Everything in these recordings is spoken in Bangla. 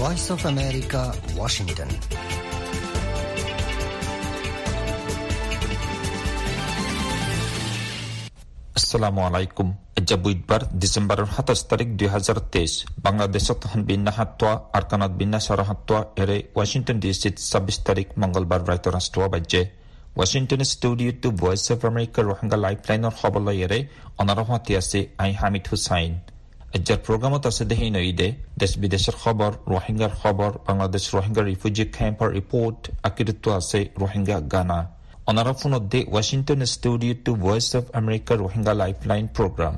ভয়েস অফ আমেরিকা ওয়াশিংটন আসসালামু আলাইকুম এজা বুধবার ডিসেম্বরের সাতাশ তারিখ দুই হাজার তেইশ বাংলাদেশত বিন্যা হাত্তোয়া আরকানত বিন্যা সর হাত্তোয়া এরে ওয়াশিংটন ডিসিত ছাব্বিশ তারিখ মঙ্গলবার রাইত রাষ্ট্র বাজ্যে ৱাশ্বিংটন ষ্টুডিঅ'টো ভইচ অফ আমেৰিকাৰ ৰোহিংগা লাইফলাইনৰ খবলৈ এৰে অনাৰহাতি আছে আই হামিদ হুছাইন এজাৰ প্ৰগ্ৰামত আছে দেহি নঈদে দেশ বিদেশৰ খবৰ ৰোহিংগাৰ খবৰ বাংলাদেশ ৰোহিংগা ৰিফিউজি কেম্পৰ ৰিপৰ্ট আকিৰিত্ব আছে ৰোহিংগা গানা অনারা ফোনতে Washington studio two voice of America Rohingya lifeline program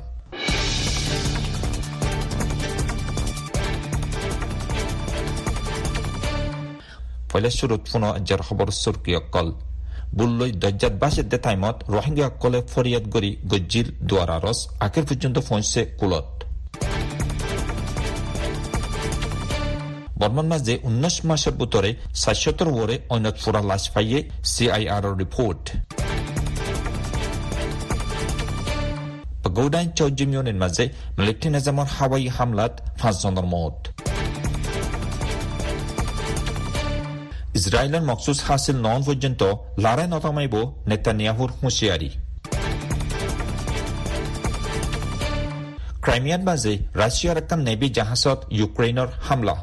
শুরুত ফোন যার খবর সুরকিয়কল বুল্লই দজ্জাত বাসের দে টাইমত রোহিঙ্গা কলে ফরিয়াদ গরি গজ্জির দুয়ারারস আখের পর্যন্ত পৌঁছে কুলত বর্মান মাঝে উনিশ মাসের ভিতরে সাতশতর ওরে অন্যত ফুরা লাশ পাইয়ে সিআইআর রিপোর্ট। গৌডাইন চৌজিমিয়নের মাঝে মিলিটারি নিজামর হাওয়াই হামলাত পাঁচজনের মত। ইসরায়েলের মকসুস হাসিল নন পর্যন্ত লড়াই নতামাইব নেতানিয়াহুর হুঁশিয়ারি। ক্রাইমিয়ার মাঝে রাশিয়ার একটা নেভি জাহাজত ইউক্রেইনের হামলা।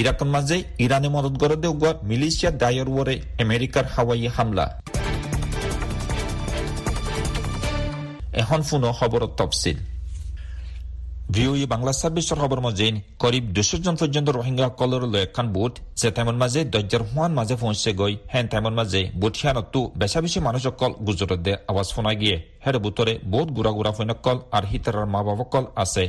ইরাকের মাঝে ইরানে মদত করে দেওয়া মিলিশিয়া দায়ের ওরে আমেরিকার হাওয়াই হামলা। এখন ফুনো খবর তফসিল। ভিওই বাংলা মজিন, করিব জন কলর একখান বুট, যে তেমন মাঝে দজ্জার হুয়ান মাঝে পৌঁছে গই, হেন তেমন মাঝে বুটিয়ানতো বেশা বেশি মানুষ কল গুজরত দে আওয়াজ ফোনা গিয়ে, হের বুতরে বহুত গুড়া গুড়া ফৈনকল আর হিতারার মা বাবা কল আছে।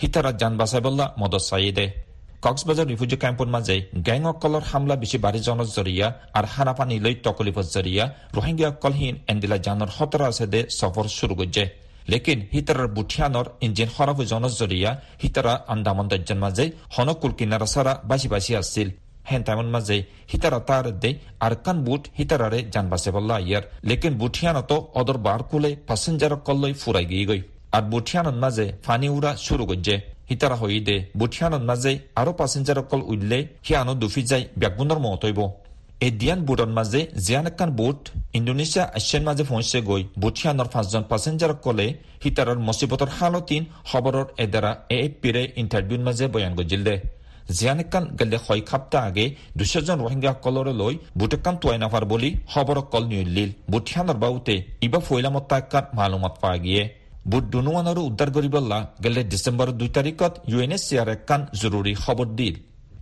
হিতারা যান বাসাই বললা মদত চাইদে কক্সবাজার রিফিউজি ক্যাম্পর মাঝে গ্যাং অকলর হামলা বেশি বাড়ি জনত জরিয়া আর হানাপানি লৈ তকলিফত জরিয়া রোহিঙ্গা অকলহীন এন্দিলা জানর হতরা আছে দে সফর শুরু করছে লেকিন হিতারার বুঠিয়ানর ইঞ্জিন খরাব জনত জরিয়া হিতারা আন্দামান দজ্জান মাঝে হনকুল কিনারা সারা বাসি বাসি আসছিল হেন তেমন মাঝে হিতারা তার দে আর কান বুট হিতারারে জান বাসে বললা ইয়ার লেকিন বুঠিয়ানত অদর বার কুলে প্যাসেঞ্জার কল্লই ফুরাই গিয়ে গই আর বুঠিয়ানত মাঝে ফানি উড়া শুরু করছে হিতারা হইদে বুঠিয়ানত মাঝে আরও প্যাসেঞ্জার কল উঠলে হিয়ানো দুফি যাই ব্যাগুনের মতইব এই দিয়ান বুটর মাঝে জিয়ান একান বুট ইন্দোনেছিয়া আসিয়ান মাঝে পৌঁছে গই বুঠিয়ানৰ পাঁচজন প্যাসেঞ্জার কলে হিতাৰৰ মুসিবতর হালতিন খবৰৰ এদারা এ এফ পিৰে ইণ্টাৰভিউৰ মাঝে বয়ান গজিল দে জিয়ান একান গেলে ছয় সপ্তাহ আগে দুশজন রোহিঙ্গা কলরে লই বুটেকান তুয়াই নাফার বলি খবর কল নিউলিল বুঠিয়ানৰ বাউতে ইবা ফৈলামত্তা একান মালুমাত পা গিয়ে বুট দুনুৱানৰো উদ্ধাৰ কৰিবলা গেলে ডিচেম্বৰৰ দুই তাৰিখত ইউ এন এছ চিয়াৰ একান জৰুৰী খবৰ দিল।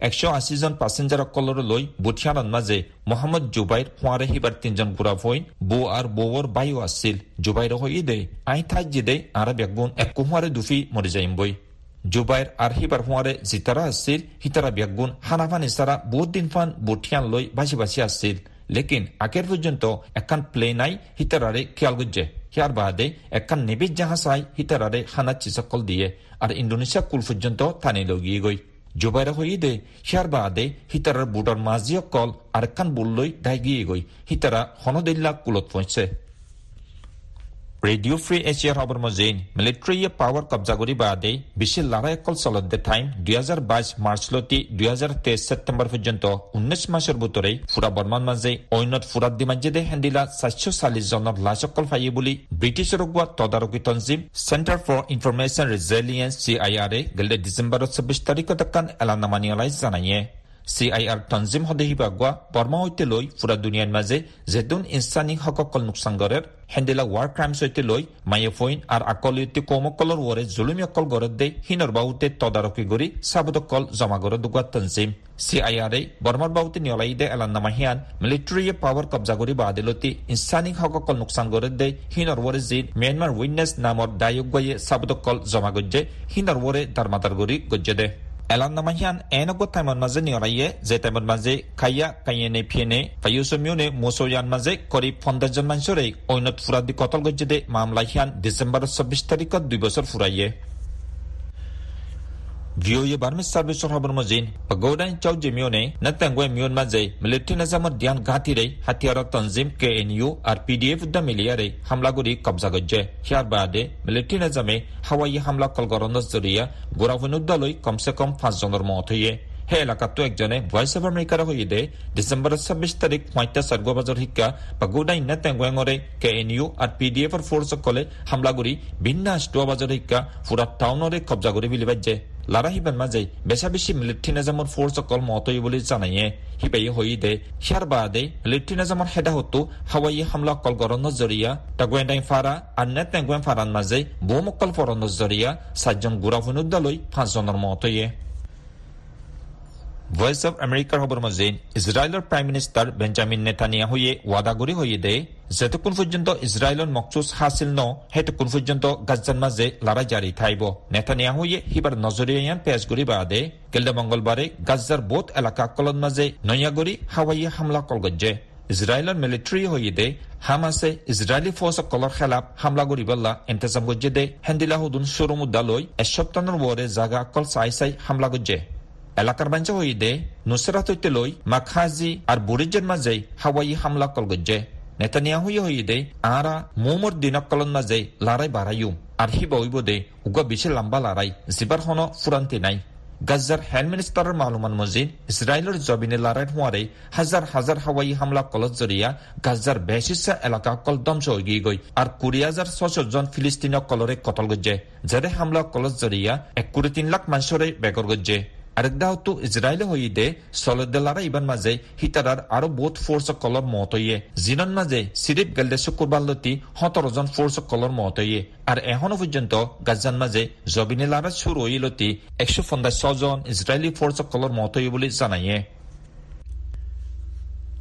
একশ আশীজন প্যাসেঞ্জাৰসকলৰে লৈ বুঠিয়ানত মাজে মহম্মদ জুবাইৰ হোৱাৰে সিবাৰ তিনজন ঘূৰা ফৈন বৌ আৰু বৌৰ বায়ু আছিল। জুবাইৰ হৈ দে আই ঠাইত জিদে, আৰু বেগুন এক কুহুৱাৰে দুফি মৰি যাইম বৈ জুবাইৰ আৰু সিবাৰ হোৱাৰে জিতাৰা আছিল, সিতাৰা বেগুন হানাফান ইচাৰা বহুত দিন ফান বুঠিয়ান লৈ বাচি বাচি আছিল। লেকিন আগের পর্যন্ত একান প্লেনাই হিতারারে খেয়াল গুজে হিয়ার বাদে একান নেবিজ জাহাজাই হিতারারে হানা চিসকল দিয়ে আর ইন্দোনেশিয়া কুল পর্যন্ত থানে লগিয়ে গই জুবাইরা হই দে হিয়ার বাদে হিতারার বুটর মাঝিয় কল আর একখান বুল্লই দাই গিয়ে গই হিতারা হনদিল্লা কুলত পৌঁছে ৰেডিঅ' ফ্ৰী এছিয়াৰ খবৰ মজিন মিলিটাৰীয়ে পাৱাৰ কব্জা কৰি বাদে বিশ্বের লড়াই অকল চলত দে টাইম দুই হাজার বাইশ মার্চলতি দুই হাজার তেইশ সেপ্টেম্বর পর্যন্ত উনিশ মাসের ভিতরে ফুরা বর্মান মাঝে অন্যত ফুরাত দি মাঝে হেন্দিলা চারশো চাল্লিশ জনের লাশ অকল ফাইয়ে বুলি ব্রিটিশের গোয়া তদারকি তঞ্জিম center for information resilience C I R এ গেলে ডিসেম্বর চব্বিশ তারিখত একান এলানামানিয়ালাই জানাইয়ে চি আই আৰ তঞ্জিম সদেহী বাগুৱা বৰ্মা সৈতে লৈ ফুৰা দুনিয়াৰ মাজে জেতুন ইনচানী হককল নোকচান গড়েৰ হেন্দেলা ৱাৰ ক্ৰাইম সৈতে লৈ মায়ে ফইন আৰু আকলিয়তি কৌমকলৰ ওৰে জুলুমি অকল গড়ত দে হিনৰ বাহুতে তদাৰকী কৰি চাবুদকল জমা গড় দুগুৱা তঞ্জিম চি আই আৰ এ বৰ্মাৰ বাহুতে নিয়লাই দে এলান্নামা হিয়ান মিলিটাৰীয়ে পাৱাৰ কব্জা কৰি বাদিলতি ইনচানী হককল নোকচান গড়ত দে হিনৰ ওৰে জিত ম্যানমাৰ উইটনেছ নামৰ দায়ুগায়ে চাবুদকল জমা গজ্জে হিনৰ ওৰে দাৰমাদাৰ কৰি গজ্জে দে elan namahian enogo taimon maze ni oraye je taimon maze kaya kayene phiene payuso myune mosoyan maze করিব পঞ্চাশ জন মানুষরে ঐনত ফুরাদি কতল গজ্জেদে মামলা হিয়ান ডিসেম্বর চব্বিশ তারিখত দুই বছর ফুরাইয়ে VOA Barmis Service Habar Mazin, Pagodan Chow Jimione, Natangwe Mion Mazay, Military Nazamar Dian Gatire, Hatiara Tanzim KNU, আর পিডিএফ উদ্দা মিলিয়ারে হামলা করি কবজা গজ্জে হিয়ার বাদে মিলিটারি নাজামে হাওয়াই হামলা কলগরন্দস জরিয়া গোরাফিন উদ্দালই কমসে কম পাঁচজনের মত হইয়ে হে এলাকাতো একজনে ভয়েস অফ আমেরিকাৰ দে ডিচেম্বৰ ছাব্বিছ তাৰিখ পঁইতা চাৰ্গবাজৰ শিক্ষা বা গোডা ইন্না টেংগুৱেঙৰে কে এন ইউ আৰু পি ডি এফৰ ফ'ৰ্চসকলে হামলা কৰি ভিন্ন আষ্টুৱা বাজৰ শিক্ষা ফুৰা টাউনৰে কব্জা কৰি বুলি বাজ্যে লাৰা হিবান মাজে বেচা বেছি নিজামর ফোর্স ফ'ৰ্চসকল মতই বুলি জানাইয়ে হিবাই হই দে হিয়ার বাদে মিলিট্রি নিজামর হেডা হতো হাৱাই হামলা কল গৰণৰ জৰিয়া টাগুৱেণ্ডাই ফাৰা আৰু নে টেংগুৱেন ফাৰাৰ মাজে ফরণ ফৰণৰ সাতজন চাৰিজন গুৰাফুনুদ্দালৈ পাঁচজনৰ মতয়ে ভয়েস অফ আমেরিকার খবর মধ্যে ইসরায়েলের প্রাইম মিনিস্টার বেঞ্জামিন নেতানিয়াহুয়ে ওয়াদা করে হয়ে দে যেতক্ষণ পর্যন্ত ইসরায়েলের মকসুস হাসিল ন হেতক্ষণ পর্যন্ত গাজার মাঝে লড়াই জারি থাইব। নেতানিয়াহুয়ে হিবার নজরিয়ান পেশ করি বাদে গেলদে মঙ্গলবারে গাজার বোধ এলাকা কলন মাঝে নয়াগরি হাওয়াই হামলা কলগজ্জে ইসরায়েলের মিলিটারি হয়ে দে হামাসে ইসরায়েলি ফৌজ কলর খেলাপ হামলা করিবল্লা ইন্তজাম গজ্জে দে হেন্দিলাহুদুন সুরমুদ্দালই এসপ্তাহের ওরে জাগা কল চাই চাই হামলা গজ্জে। এলাকার বাঞ্চা হইদে নুসরাত হইতে লই মাখাজি আর বুড়িজের মাঝে হাওয়াই হামলা কলগজ্জে। নেতানিয়া হইয়া হইদে আরা মোমর দিনক কলন মাঝে লড়াই বাড়াইও আর হি বইব দে উগা বেশি লম্বা লড়াই, জিবার হন ফুরান্তি নাই। গাজার হেড মিনিস্টারের মালুমান মজিদ ইসরায়েলের জবিনে লড়াই হওয়ারে হাজার হাজার হাওয়াই হামলা কলত জরিয়া গাজার বেশিসা এলাকা কল হয়ে গিয়ে গই আর কুড়ি হাজার ছশ জন ফিলিস্তিনীয় কলরে কতল গজ্জে, যারে হামলা কলত জরিয়া এক কুড়ি তিন লাখ মানুষরে বেগর গজ্জে। আরেকদাহতো ইজরায়েলে হইদে সলদ্দেলারা ইবান মাঝে হিতারার আরও বহুত ফোর্স কলর মত হইয়ে। জিনন মাঝে সিরিপ গেলদে শুক্রবার লতি সতেরো জন ফোর্স কলর মত হইয়ে। আর এখনও পর্যন্ত গাজান মাঝে জবিনে লারা শুরু হইলতি একশো পঞ্চাশ জন ইসরায়েলি ফোর্স কলর মত হইয়ে বলে জানাইয়ে।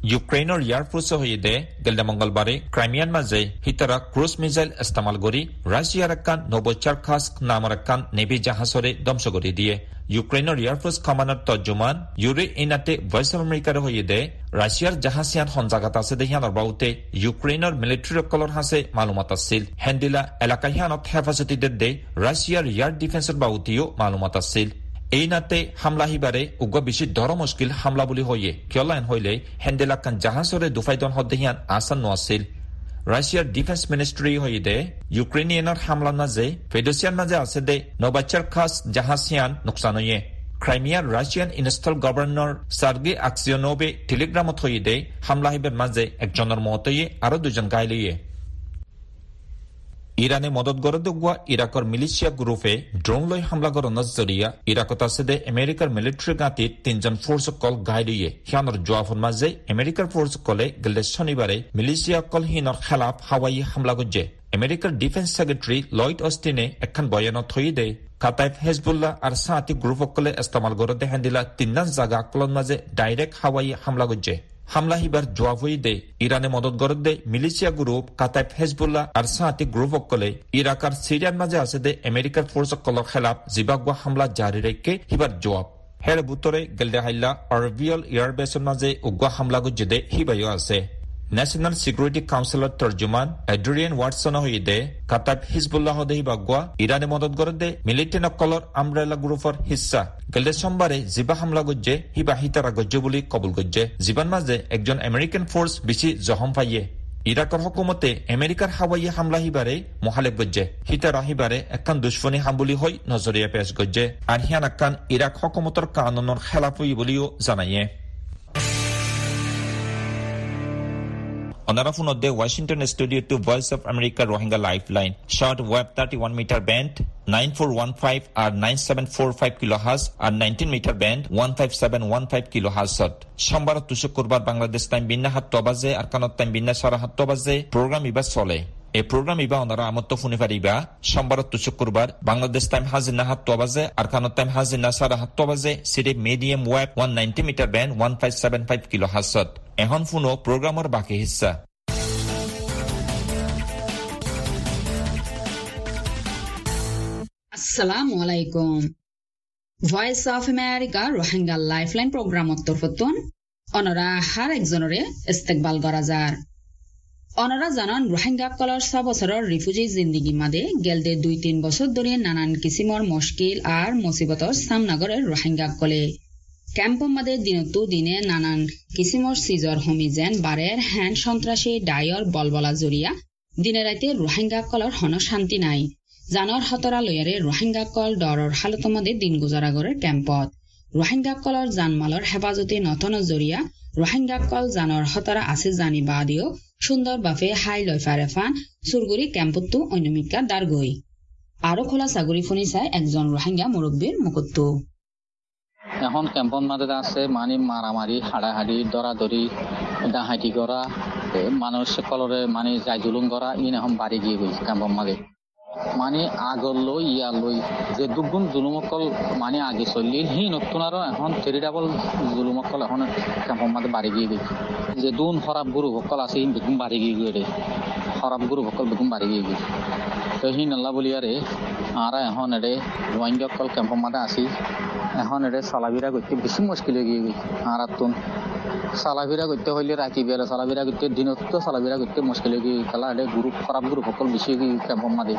ইউক্ৰেইনৰ ইয়াৰ ফোৰ্চে হৈদে গেলদে মংগলবাৰে ক্ৰাইমিয়ান মাজে হিতাৰা ক্ৰুজ মিজাইল ইস্তেমাল কৰি ৰাছিয়াৰ একান নবচাৰ খাস নামৰ একান নেভি জাহাজৰে ধ্বংস কৰি দিয়ে। ইউক্ৰেইনৰ এয়াৰফোৰ্চ কমাণ্ডাৰ তৰ্জুমান ইউৰি ইনাতে ভইচ অফ আমেৰিকাৰ হৈদে ৰাছিয়াৰ জাহাজীয়ান সঞ্জাগাত আছে দে সিয়ানৰ বাউতে ইউক্ৰেইনৰ মিলিটাৰীসকলৰ হাছে মালুমাত আছিল। হেণ্ডিলা এলেকা সিয়ানত হেফাজতি দে ৰাছিয়াৰ এয়াৰ ডিফেন্সৰ বাউতেও মালুমাত আছিল। এই নাতে হামলা হিবারে উগ্র বেশি ধর মুশকিল হামলা বুলি হইয়ে কিয়লাইন হইলে হেন্ডেলাকান জাহাজরে দুফাইদন হদ্দেহিয়ান আসান নোয়াছিল রাশিয়ার ডিফেন্স মিনিস্ট্রি হইদে ইউক্রেনিয়ানের হামলা নাজে ফেডোসিয়ান মাঝে আছে দে নবাচার খাস জাহাজিয়ান নোকসান হইয়ে ক্রাইমিয়ার Russian install governor Sergei Aksyonov টেলিগ্রামত হইদে হামলা হিবের মাঝে একজনের মতইয়ে আরও দুজন গাইলিয়ে ইরানে মিলিশিয়া গ্রুপে ড্রোন লৈ হামলা গড়নৰ জৰিয়া ইৰাকত আছে দে আমেৰিকাৰ মিলিটাৰী গাঁতিত তিনজন ফোৰ্চ কল গাইলিয়ে সিয়ানৰ জোৱাফৰ মাজে আমেৰিকাৰ ফোৰ্চ কলে গেলে শনিবাৰে মিলিশিয়া কল হিনৰ খেলাফ হাৱাই হামলা গজ্জে আমেৰিকাৰ ডিফেন্স ছেক্ৰেটাৰী লয়ড অষ্টিনে এখন বয়ানত থৈ দে কাটাইফ হেজবুল্লাহ আৰু চাহাতি গ্ৰুপসকলে ইস্তেমাল গড়তে হেন্দিলা তিনজন জাগা কলৰ মাজে ডাইৰেক্ট হাৱাই হামলা গজ্জে হামলা হয়ে দে, ইরানে মদত গরত দে, মিলিশিয়া গ্রুপ কাতাইফ হেজবুল্লাহ আর সাহাতি গ্রুপ অকলে ইরাক আর সিরিয়ার মাঝে আছে দে আমেরিকার ফোর্স সকলের খেলাফ জিবাগুয়া হামলা জারি রেখে হিবার জবাব হের বুতরে গেলদে হাইলা আরবিয়াল এয়ারবেসের মাঝে উগ্র হামলা গুজে দে হিবাইও আছে। ন্যাশনাল সিকিউরিটি কাউন্সিলৰ তৰ্জুমান এড্ৰিয়ান ৱাটছন হৈদে কাটাব হিজবুল্লাহ দেহি বাগুৱা ইৰাণে মদত কৰে দে মিলিটেণ্ট নকলৰ আমব্ৰেলা গ্ৰুপৰ হিচ্ছা গেলে সোমবাৰে জিবা হামলা গজ্জে, হিবা হিতাৰা গজ্জে বুলি কবুল গজ্জে। জীৱান মাজে একজন আমেৰিকান ফৰ্চ বেছি জহম পাইয়ে। ইরাকর হকুমতে আমেরিকার হাওয়াই হামলা হিবারে মহালেব গজ্জে। হিতার হিবারে একান দুশ্মনী হামবুলি হই নজরিয়া পেশ গজ্জে। আর হিয়ান একান ইরাক হকুমতর কানুনের খেলাফ বলিও জানাইয়ে। Onara phone de Washington studio to Voice of America Rohingya Lifeline. Short web 31 meter band 9415 or 9745 kilohertz or 19 meter band 15715 kilohertz. সোমবার তো শুক্রবার বাংলাদেশ টাইম বিন্না হাত বাজে, আর কানত টাইম বিন্না সারা হাত বাজে প্রোগ্রাম ইবা চলে এই প্রোগ্রাম ইবা ওনারা আমত্ত শুনি পারিবা সোমবার তো শুক্রবার বাংলাদেশ টাইম হাজির না বাজে, আর কানত টাইম হাজির না সারা বাজে সিরিপ medium wave one ninety metre band one five seven five kilo হাসত এখন ফোনো প্রোগ্রামের বাকি হিস্সা আসসালামু আলাইকুম। Voice of America Rohingya lifeline programme তরফতুন অনরা হার একজনরে ইস্তেকবাল করা যার অনারা জানান রোহিঙ্গা কলার ছ বছৰৰ রিফিউজি জিন্দিগি মাদে গেলদে দুই তিন বছর ধরে নানান কিসিমর মুশকিল আর মুসিবতর সামনা করে রোহিঙ্গা কলে। মাদে দিনতো দিনে নানান কিসিমর সিজর হমি যেন বারের সন্ত্রাসী, ডায়র, বলবলা দিনে রোহিঙ্গা কলর হন শান্তি নাই। জানৰ হতৰা লয়াৰে রোহিঙ্গা কল ডৰৰ হালত মাদে দিন ক্যাম্পত। রোহিঙ্গা কলর জানমালৰ হেফাজতে নতন জরিয়া রোহিঙ্গা কল জানৰ হতৰা আছে জানি বাদিও সুন্দর বাফে হাই লয় ফারেফান সুরগুরি ক্যাম্পত্তু অন্যমিকা দারগই আরও খোলা সাগরি ফোনি চাই একজন রোহিঙ্গা মুরব্বীর মুকুত্তু এখন কেম্পৰ মাজত আছে মানে মাৰামাৰি হাড়াহাড়ি দৰাদৰি ডাহাইটি কৰা, এ মানুহ সকলৰে মানে যাই জুলুম কৰা, ইন এখন বাঢ়ি গিয়ে গৈছে কেম্পৰ মাজে। মানে আগলৈ, ইয়ালৈ, যে দুগুণ জুলুমকল মানে আগে চলিল সি নতুন আৰু এখন থেৰি ডাবল জুলুমকল এখন কেম্পৰ মাজে বাঢ়ি গিয়ে গৈছে যে দুন খৰাব গুৰুসকল আছে, সি বেগুন বাঢ়ি গিয়ে গৈ খৰাব গুৰুসকল বেগুন বাঢ়ি গিয়ে গৈছে তো সি নাল্লা বুলি আরে আর এখন এডে রোহিঙ্গা ক্যাম্পর মাঝে আসি এখন এটা চলাফেরা করতে বেশি মুশকিল হয়ে গিয়ে আর তুন চলাফিরা করতে হইলে রাখি বেলা চলাফেরা করতে দিনত চলাফেরা করতে মুশকিল হয়ে গিয়ে খেলা এটা গ্রুপ খারাপ গ্রুপ সকল বেশি ক্যাম্পর মাঝে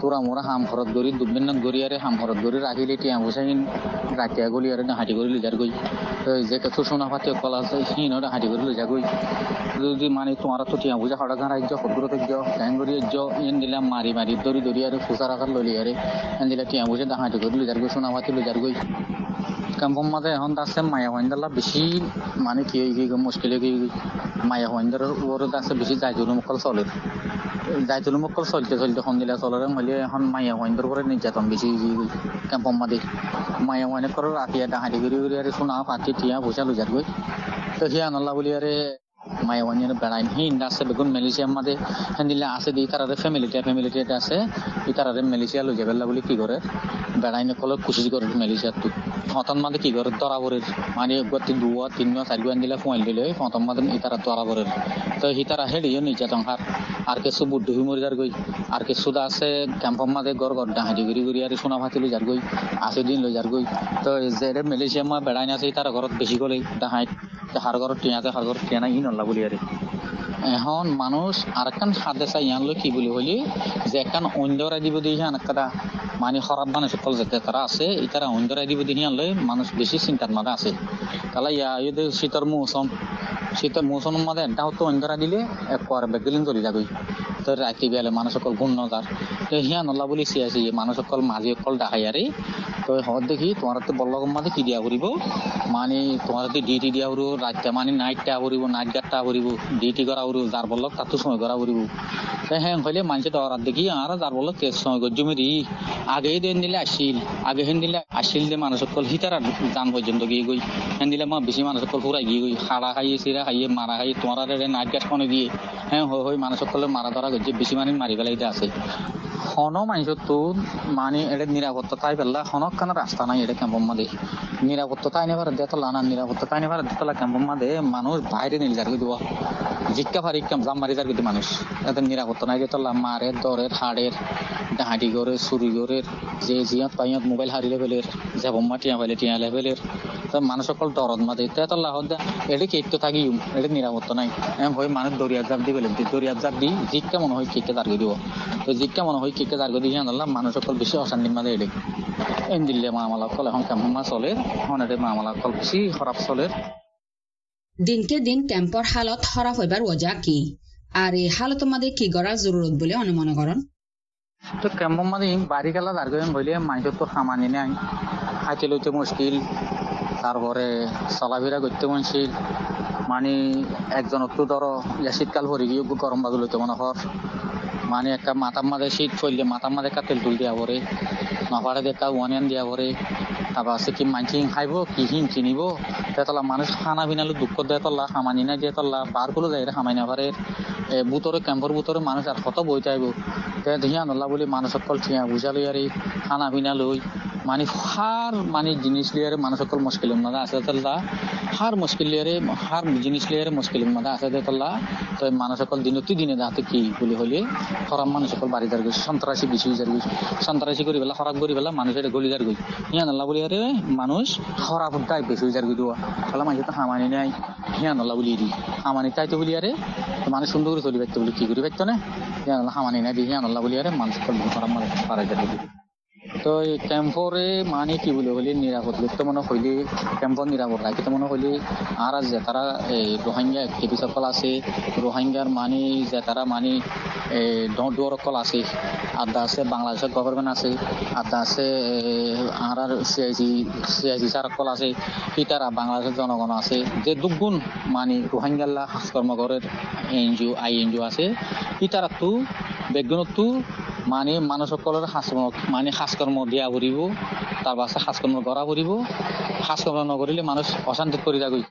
তোরা মোরা হাম ঘরত গড়ি দুবিন গড়ি আরে হাম ঘরত গড়ি রাখিলে টিয়া বসাইন রাতিয়া গলি, আরে হাঁটি করে লিজার গই যে কিছু সোনা পাতি কল আছে সিন ওটা হাঁটি করে লিজা গই যদি মানে তোমার তো টিয়া বুঝা হড়া গান রাজ্য সদুর রাজ্য ট্যাং গড়ি রাজ্য এন দিলাম মারি মারি দড়ি দড়ি আরে ফুসা রাখার ললি, আরে এন দিলা টিয়া বুঝে দা হাঁটি করে লিজার গই সোনা পাতি লিজার গই কাম্পম মাঝে এখন আছে মায়া হইন্দালা বেশি মানে কি মুশকিল মায়া হইন্দার ওর আছে, বেশি যাই মকল চলে। যাইতুল মকল চলতে চলতে সন্দিলা চলরে মলি এখন মায়া হইন্দর করে নির্যাতন বেশি ক্যাম্পম মাদি মায়া করে ৰাতি এটা হাঁটি ঘুরি ঘুরি আরে শোনা ফাটি টিয়া বসা লুজার গই তো হিয়া নল্লা বলি আরে মায়া হইনে বেড়াইন হি ইন্দা আছে বেগুন মেলিশিয়া মাদে। হেন্দিলে আছে দি তারারে ফ্যামিলিটা ফ্যামিলিটা আছে। ই তারারে মেলিশিয়া লুজা বেলা বলি কি করে বেড়াইনে কলে কুচিজ করে মেলিশিয়ার তো হতন মাদে কি করে দরা বরের মানে গতি দুয়া তিন চারি গুয়ান দিলে দিলে। হতন মাদে ইতারা দরা বরের তো হিতারা হেডিও নির্যাতন হার আর কিছু বুদ্ধি মরি যার গই আর কিছু আছে ক্যাম্পর মাঝে গড় গড় ডাহাটি ঘুরি ঘুরি আর সোনা ভাতি লই যার গই আছে দিন লই যার গই তো যে মালয়েশিয়া মা বেড়াই আছে তার ঘরত বেশি করে ডাহাই হার ঘর টিয়াতে হার ঘর টিয়া নাই নল্লা বলি আরে এখন মানুষ আর একখান সাদে চাই ইয়ান লই কি বলি হলি যে একখান অন্যরা দিব দিয়ে হান একটা মানে খরাব মানুষ সকল যেতে তারা আছে ইতারা অন্যরা দিব দিয়ে লই মানুষ বেশি চিন্তার মাঝে আছে। তাহলে ইয়া শীতর মৌসুম শীতের মৌসুমের মধ্যে একটা হতো অন্ধরা দিলে একবার বেগলিন চলি যাবই তো রাতি বেলে মানুষ সকল গুণ নজার তো হিয়া নলা বুলি চিয়াছি মানুষ সকল মাঝি সকল ডাকাই আরে তো হত দেখি, তোমার তো বল্ল মাঝে কি দিয়া করিব? মানে তোমার যদি ডিউটি দিয়া করিব, রাতটা মানে নাইটটা করিব নাইট গাটটা করিব ডিউটি করা করিব, যার বল্লক তাতো সময় করা করিব। তো হ্যাঁ হইলে মানুষের ডরার দেখি, আর যার বল্লক তেজ সময় কর জমি দি আগে দেন দিলে আসিল, আগে হেন দিলে আসিল দে মানুষ সকল হিতারা যান পর্যন্ত গিয়ে গই। হেন দিলে মা বেশি মানুষ সকল ফুরাই গিয়ে গই। খাড়া খাইয়ে চিরা খাইয়ে, মারা খাইয়ে, তোমার নাইট গাছ কনে দিয়ে? হ্যাঁ হই মানুষ সকলে মারা ধরা করছে, বেশি মানে মারি পেলাইতে আছে। হন মানুষ তো মানে এটা নিরাপত্তা তাই পেলা হনক কেন রাস্তা নাই এটা ক্যাম্পর মাঝে নিরাপত্তা তাই নেবার দেতলা না নিরাপত্তা তাই নেবার দেতলা ক্যাম্পর মাঝে মানুষ বাইরে নিল যার দিব। জিক্কা ফারি ক্যাম্প জাম মারি যার মানুষ এদের নিরাপত্তা নাই দেতলা মারের দরের হাড়ের ডাহাটি করে চুরি করে যে, জিয়াত পাইয়াত মোবাইল হারিলে ফেলের যাব মা টিয়া ফেলে টিয়া ফেলের মানুষ সকল দরদ মাঝে তেতলা হদ এটা কেটে থাকি এটা নিরাপত্তা নাই। এম হয়ে মানুষ দরিয়া জাপ দি ফেলেন দরিয়া জাপ দি জিক্কা মনে হয় কেটে দাঁড় দিব তো জিক্কা মনে হয় কেটে দাঁড় দিয়ে জানলাম মানুষ সকল বেশি অশান্তির মাঝে এলে এন দিল্লে মামলা কল এখন কেমন চলে এটা মামলা কল বেশি খারাপ চলে। দিনকে দিন ক্যাম্পর হালত খারাপ হইবার ওজা কি? আর এই হালত মাদে কি করার জরুরত বলে অনুমান করেন তো কেমন মানে বাড়ি গেলা দাঁড় বলে মানুষের তো খামানি নাই। খাইতে লইতে মুশকিল। তারপরে চলাফেরা করতে মুশকিল মানে একজন একটু ধরো শীতকাল ভরে গিয়ে গরম বাজু লইতে মনে হর। মানে একটা মাথার মাঝে শীত ফেললে মাথার মাঝে একটা তেল তুল দিয়া পরে নফারে দেখা ওয়ানিয়ান দিয়া পরে তারপর আছে কি মানসি খাইব, কি হিন চিনিব তেতলা মানুষ খানা বিনালে দুঃখ দেয় তল্লা খামানি না দিয়ে তল্লা। বারগুলো যায় খামাই না পারে। বুতরে ক্যাম্পর বুতরে মানুষ আর কত বই চাইব। তে ধিয়া নল্লা বলি মানুষ সকল ঠিয়া বুঝা লই আরে, খানা পিনা লই মানে হার মানে জিনিস লিয়ারে মানুষ সকল মুশকিল মধ্যে আছে তল্লা হার মুশকিল লিয়ারে, হার জিনিস লিয়ারে মুশকিল মধ্যে আছে তল্লা তো মানুষ সকল দিনতি দিনে দাঁতে কি বলি হলে, খরাম মানুষ সকল বাড়ি দাঁড় গেছে, সন্ত্রাসী বেশি যার গেছে। সন্ত্রাসী করি পেলা খরাব করি পেলা মানুষ এটা গলি যার গই হিয়া নল্লা বলি, আরে মানুষ খরাব দায় বেশি যার দেওয়া তাহলে মানুষ তো হামানি নাই। হিয়া নল্লা বলি দি হামানি তাই তো বলি, আরে মানে সুন্দর করে চলি পাইতে বলি, কি করি পাইতো না? হামানি না দিয়ে আনাল্লা বলি, আরে মানুষ খারাপ মানে পারা যায় তো এই ক্যাম্পরে মানে কি বলে হইলে নিরাপদ তো মনে হইলে ক্যাম্পর নিরাপদ রাখি তো মনে হইলে আর যে তারা এই রোহিঙ্গা সকল আছে। রোহিঙ্গার মানে যে তারা মানে ডুয়ার সকল আছে। আদা আছে বাংলাদেশের গভর্নমেন্ট আছে। আদা আছে আর আর সিআইসি সিআইসি সার সকল আছে। ইতারা বাংলাদেশের জনগণ আছে। যে দুগুণ মানে রোহিঙ্গাল্লা কর্মকরের NGO I N G NGO আছে। ইতারা তো মানে মানুষ সকলের মানে সাজকর্ম দিয়া ফুৰিব তাৰ পাছত সাজকৰ্ম কৰা ফুৰিব সাজকর্ম নকৰিলে মানুষ অশান্তি কৰি থাকি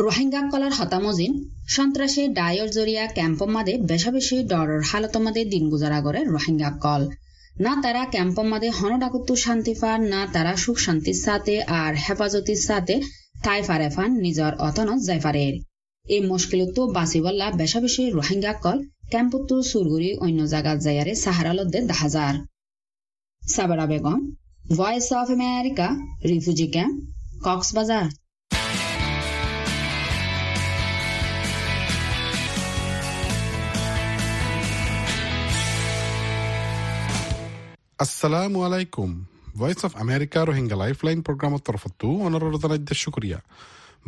রোহিঙ্গাকলার হতামজিন সন্ত্রাসী ডায়র জরিয়া ক্যাম্পমাদে বেশা বেশি ডরর হালতমাদে দিন গুজারা করে রোহিঙ্গাকল না তারা ক্যাম্পমাদে হনডাকুত্তু শান্তি ফান না তারা সুখ শান্তির সাথে আর হেফাজতির সাথে তাই ফারে ফান নিজর অতনত জাইফারের এই মুশকিলতো বাসিবল্লা বেশা বেশি রোহিঙ্গাকল ক্যাম্পত্তু সুরগুরি অন্য জায়গাত যাইয়ারে সাহারালদ্দে দাহাজার সাবারা Begum voice of America refugee camp Cox's Bazar আসসালামু আলাইকুম voice of America Rohingya lifeline প্রোগ্রামত তরফতো অনুরোধ রাজ্য শুক্রিয়া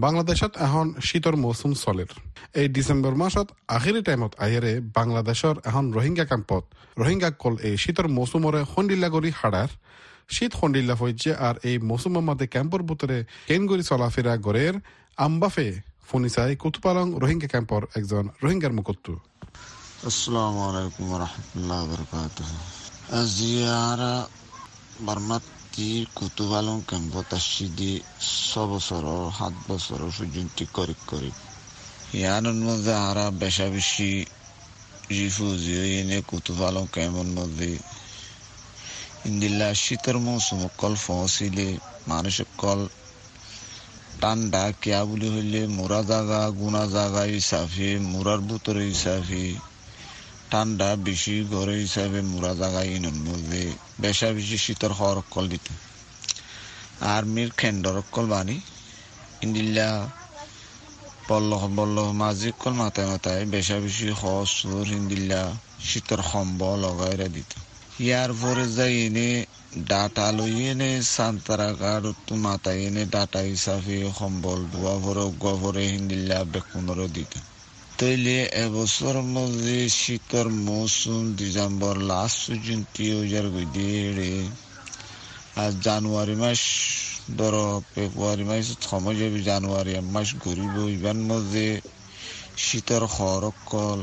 বাংলাদেশত এখন শীতৰ মৌচুম চলেৰ। এই ডিচেম্বৰ মাসত আখিৰি টাইমত আহিৰে বাংলাদেশৰ এখন ৰোহিংগা কেম্পত, ৰোহিংগা কল এই শীতৰ মৌচুমৰে সন্দিল্লা কৰি হাড়াৰ শীত সন্দিল্লা হয়েছে আর এই মৌসুমের মধ্যে ক্যাম্পর ভিতরে কেনগুড়ি চলাফেরা গড়ের আম্বাফে ফোনিসাই কুতুপালং রোহিঙ্গা ক্যাম্পর একজন রোহিঙ্গার মুকত্তু আসসালামু আলাইকুম রহমতুল্লাহ বরকাত আজিয়ারা বার্মাত তি কুতুবালং কেম্পত আসিদি ছবছৰৰ সাত বছৰৰ পৰ্যন্ত কৰি কৰি। ইয়াৰ মধ্যে আরা বেশা বেশি এনে কুতুবালং কেম্পর মধ্যে। ইন্দিল্লা শীতের মৌসুম কল ফসিলে মানুষ কল ঠান্ডা কেয়া বুলি হইলে মোরা জাগা গুনা জাগা হিসাবে মোরার ভিতরে হিসাবে ঠান্ডা বেশি ঘরে হিসাবে মোরা জাগা ইনন মধ্যে বেশা বেশি শীতর হওয়ার কল দিত। আর্মির খেন্ডর কল বানি ইন্দিল্লা বল্লহ বল্লহ মাঝি কল মাথায় মাথায় বেশা বেশি হসুর ইন্দিল্লা শীতর সম্ব লগাইরা দিত। ইয়ার পরে যাই এনে ডাটা লই এনে সান্তারা গাড়তো মাথায় এনে ডাটা হিসাবে সম্বল দুয়া ভরে গভরে হিন্দিল্লা বেকুনরে দিত। তৈলে এবছর মধ্যে শীতর মৌসুম ডিসেম্বর লাস্ট পর্যন্ত ওজার গদিয়ে আর জানুয়ারি মাস ধর ফেব্রুয়ারি মাস সময় যাবে জানুয়ারি মাস ঘুরিব ইবার মধ্যে শীতর খরকল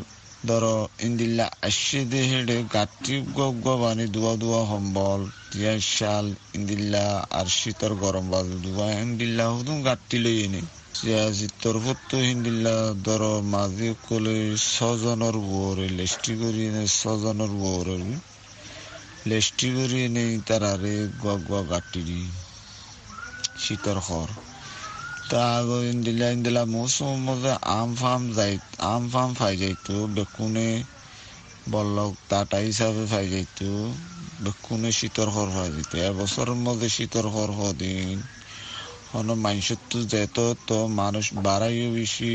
ধর ইন্দিল্লা আসছে দেহেড়ে গাঠি গবানি দুয়া দুয়া সম্বল তিয়া শাল ইন্দিল্লা আর শীতর গরম বাজু দুয়া ইন্দিল্লা হুদুম গাঠি লই এনে তরফতো হিন্দিল্লা দর মাঝে কলে ছজনের বউরে লেষ্টি করি এনে ছজনের বউরে লেষ্টি করি এনে তারারে গুয়া গুয়া গাটিরি শীতর খর তা আগো ইন্দিলা ইন্দিলা মৌসুম মধ্যে আম ফাম যাই আম ফাম ফাই যাইতো বেকুনে বল্লক টাটা হিসাবে ফাই যাইতো বেকুনে শীতর খর ফাই যাইতো এবছরের মধ্যে শীতর খর হদিন হন মানুষের তো যেত তো মানুষ বাড়াইও বেশি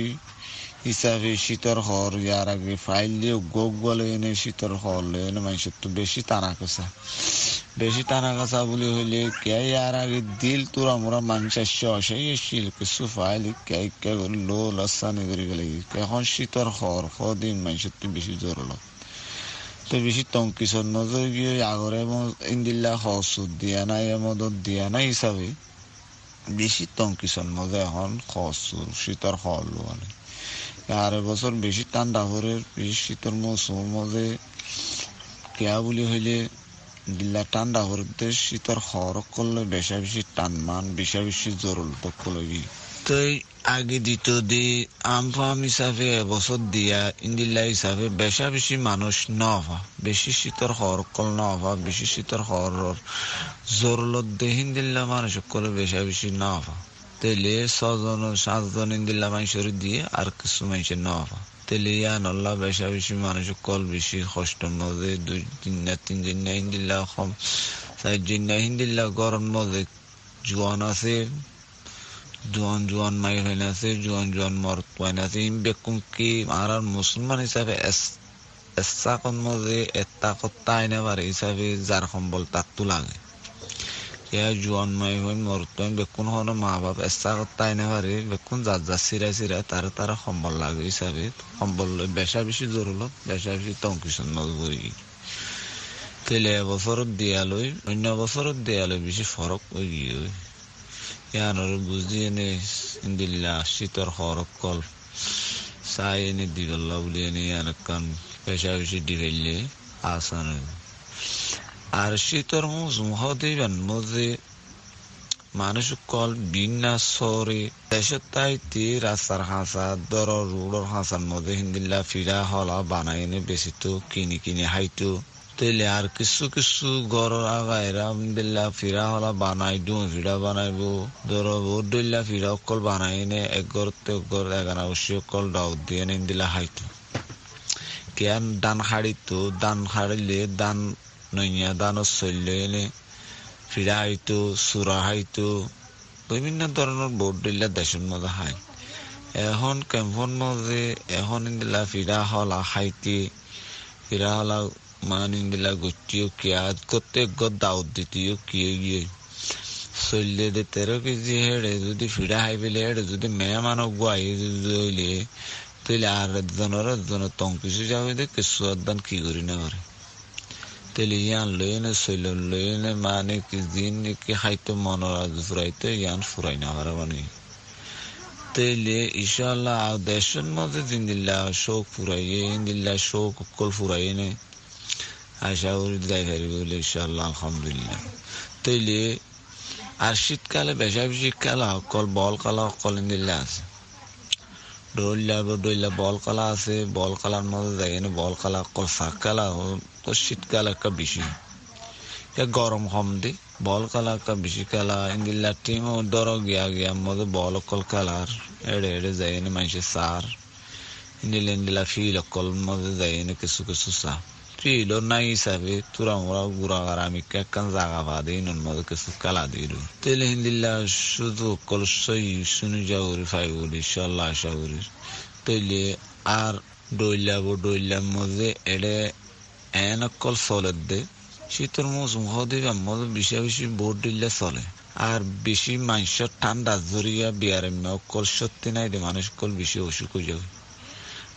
হিসাবে শীতর হর ইয়ার আগে ফাইল দিয়ে গোগ বলে এনে শীতর হর এনে মানুষের তো বেশি টানা কষা। বেশি টানা কষা বলে হইলে কে ইয়ার আগে দিল তোরা মোরা মানুষ আসছে অসাই এসছিল, কিছু ফাইল কে কে লো লসানি করে গেলে এখন শীতর হর দিন মানুষের তো বেশি জোর তো বেশি তঙ্কিসর নজর গিয়ে আগরে ইন্দিল্লা হসুদ দিয়া নাই মদত দিয়া নাই হিসাবে। বেশি তংকিসন মজা এখন খসুর শীতর হল মানে আর বছর বেশি ঠান্ডা হরে বেশি শীতর মৌসুম মজে কেয়া বলি হইলে দিল্লা ঠান্ডা হরতে শীতর হর করলে বেশা বেশি টান মান, বেশা বেশি জরুল তো কলবি তো আগে দিত দি আমফাম হিসাবে এবছর দিয়া ইন্দিল্লা হিসাবে বেশা বেশি মানুষ নভা বেশি শীতর হর কল ন নভা বেশি শীতর হর জরুলত দে হিন্দিল্লা মানুষ করে বেশা বেশি নভা তেলে ছজন, সাতজন ইন্দিল্লা মানুষের দিয়ে আর কিছু মানুষের নভা তেলে ইয়া নল্লা বেশা বেশি মানুষ কল বেশি কষ্ট মধ্যে দুই তিন না তিন দিন না হিন্দিল্লা কম, চার দিন না হিন্দিল্লা গরম মধ্যে জোয়ান আছে। জোয়ান জোয়ান মাই হইন আছে, জোয়ান জোয়ান মরত পাইন আছে। বেকুম কি আর মুসলমান হিসাবে এসা কোন মধ্যে এত্তা কত্তা আইনে পারে হিসাবে যার সম্বল তার তো লাগে ইয়া জোয়ান মাই হইন, মরত পাইন, বেকুন হন মা বাপ এসা কত্তা আইনে পারে বেকুন যার যার সিরাই সিরাই তার তার সম্বল লাগে হিসাবে। সম্বল বেশা বেশি জোর হলো বেশা বেশি তংকিশন মজবুরি। তেলে এবছৰত দিয়ালৈ, অন্য বছৰত দিয়ালৈ বেছি ফৰক হৈ গিয়ে। ইয়ানৰ বুজি এনে দিল্লা সৰক কল চাই এনে দিগল্লা বুলি এনে ইয়ার কান পেশা বেশি দিগাইলে আসান। আর শীতর মৌসুম হদিবেন মধ্যে মানুষ কল বিনা সরে। দেশের তাইতে রাস্তার হাসা দর রোডর হাসার মধ্যে হিন্দিল্লা ফিরা হলা বানাই এনে বেশি তো কিনি কিনি হাইতো। তেলে আর কিছু কিছু ঘর আগাইরা দিল্লা ফিরা হলা বানাই দিও ফিরা বানাইব। ধর, বহুত দিল্লা ফিরা অকল বানাই নে, এক ঘর তে ঘর এগানা উসি অকল দাউদ দিয়ে নে দিল্লা হাইতো। কেন দান হাড়িতো, দান হাড়িলে দান নইয়া, দান চললে এনে ফিরা হাইতো, সুরা হাইতো, বিভিন্ন ধরনের বোর্ড দিল্লা দেশের মধ্যে হাই এখন কেম্পন মধ্যে এখন দিল্লা ফিরা হলা হাইতে, ফিরা হলা মানিন্দিলা গটিও কিয়াদ করতে গদ দাউদ দিতিও কিয়ে গিয়ে চললে দে তেরো কেজি হেড়ে যদি ফিরা হাই পেলে হেড়ে যদি মেয়ে মানব গুয়াই হইলে তাহলে আর একজনের একজনের তংকিসু যাবে দে কিছু একদান কি করি না করে তাহলে ইয়ান লই নে চল লই নে মানে কি দিন কি খাইতো মনের আজ ফুরাইতো ইয়ান ফুরাই না পারে মানে তাইলে ইনশাল্লাহ দেশের মধ্যে দিন দিল্লা শোক ফুরাইয়ে দিল্লা শোক কল ফুরাইয়ে নেই আশা করি যাই পারিব বলে ইনশাল্লাহ আলহামদুলিল্লাহ তৈলে আর শীতকালে বেশা শীতকালা অকল বল কালা অকল দিল্লা আছে ডইলা ডইলা বল কালা আছে বল কালার মধ্যে না বল কালা অকল ফাঁক কালা তো শীতকাল একটা বেশি গরম কম দি বল কালা একটা বেশি কালা ইন্দিল্লা টিম দর গিয়া গিয়া মধ্যে বল অকল কালার এড়ে এড়ে যাই মানুষের সার ইন্দিলা ইন্দিলা ফিল অকল মধ্যে যাই কিছু কিছু সার filo na isabe tura mura gura gara mi kakkan zaga fade inon madu kesu kala diru tele hindilla শুধু কলসই শুনে যাওরি ফাইগুলি ইনশাল্লাহ আশা করি তৈলে আর ডইলাব ডইলার মধ্যে এড়ে এন কল চলে দে শীতের মৌসুম হদিবা মধ্যে বেশি বেশি বোট দিলে চলে আর বেশি মানুষের ঠান্ডা জরিয়া বিয়ারে অকল সত্যি নাই মানুষ কল বেশি অসুখ হয়ে যাবে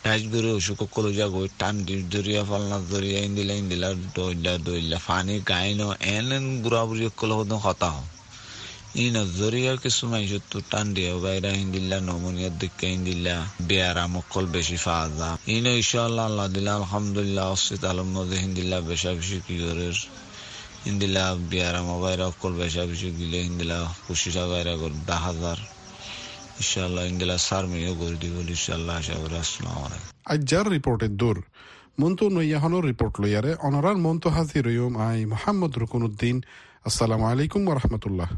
রাজদুরে অসুখ কলো যাগো টান দরিয়া ফালনা দরিয়া ইন্দিলা ইন্দিলা দইলা দইলা ফানি গাইনো এন বুড়া বুড়ি কলো হতো হতা হ ইন দরিয়া কিছু মাইস তো টান দিয়া বাইরা ইন্দিল্লা নমনিয়ার দিকে ইন্দিল্লা বেয়ারা মকল বেশি পাওয়া যা ইন ইনশাআল্লাহ আল্লাহ দিল্লা আলহামদুলিল্লাহ অস্তিত আলম মধ্যে হিন্দিল্লা বেশা বেশি কি করে হিন্দিলা বিয়ারা মোবাইরা অকল বেশা বেশি গিলে খুশিটা বাইরা কর দা হাজার ইনশাআল্লাহ ইন্দিলা সারমিও করে দিব, ইনশাআল্লাহ, আশা করি। আসসালাম আলাইকুম। আজ্জার রিপোর্টের দূর। মন্তু নইয়াহনের রিপোর্ট লইয়ারে। মন্তু হাজির আই মোহাম্মদ রুকুনুদ্দিন। আসসালামু আলাইকুম রহমতুল্লাহ।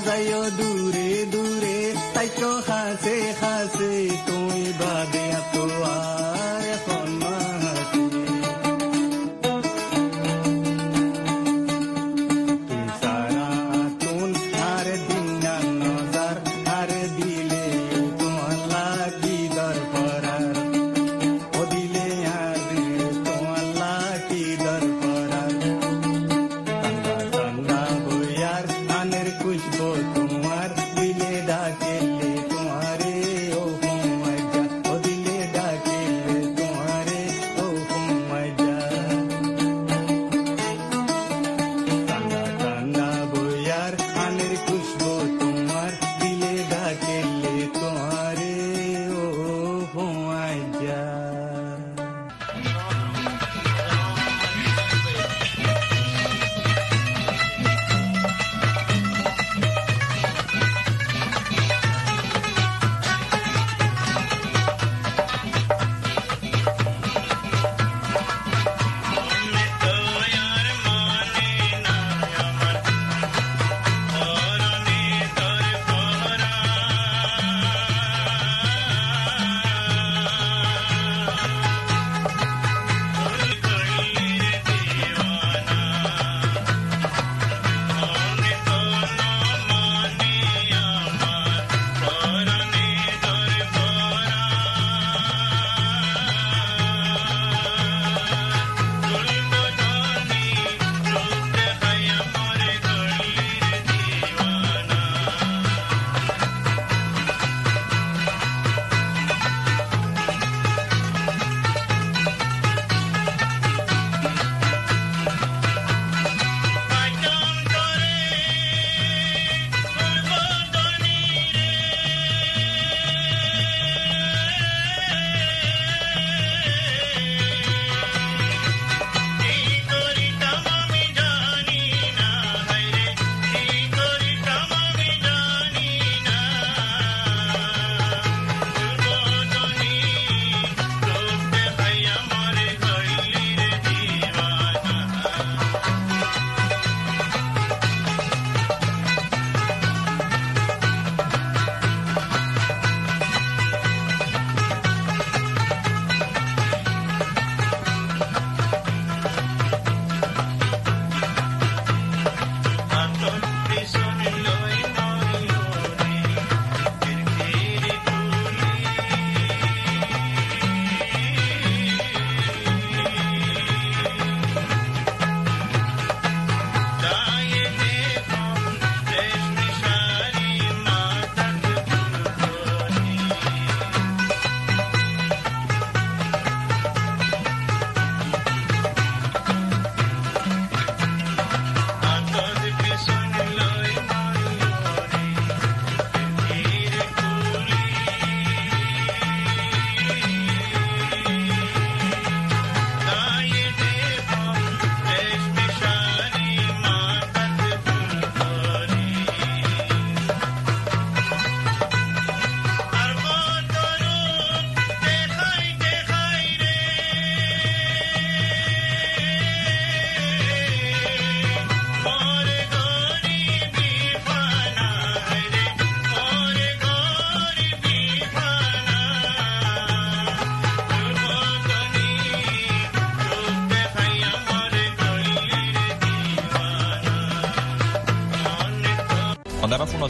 না যাইও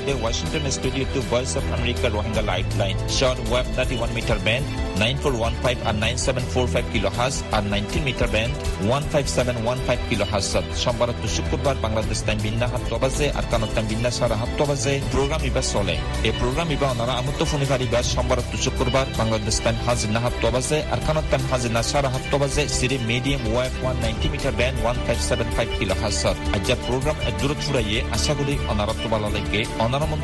of the Washington studio to Voice of America Rohingya Lifeline. Short web 31 meter band 9415 and 9745 kilohertz আর 19 মিটার ব্যান্ড 15715 কিলোহার্টজ সোমবার টু শুক্রবার বাংলাদেশ টাইম বিন্না হাত্ত বাজে আর কানত টাইম বাজে। প্রোগ্রাম ইবা চলে। এই প্রোগ্রাম ইবা অনারা আমত্ত ফোনিভার ইবা সোমবার বাংলাদেশ টাইম হাজিনা হাত্ত বাজে আর কানত টাইম সারা হাত্ত বাজে সিরি medium wave 190 meter band 1575 kilohertz আজ্জা program দূর ছুড়াইয়ে আশা করি অনারা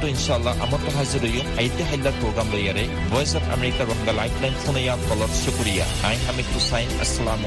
তো ইনশাআল্লাহ আমত্ত হাজির হইম আইতে হাইলা programme লইয়ারে। Voice of America Rohingya lifeline ফোনে ইয়াম কলর শুক্রিয়া আই হামিদ হুসাইন আসসালামু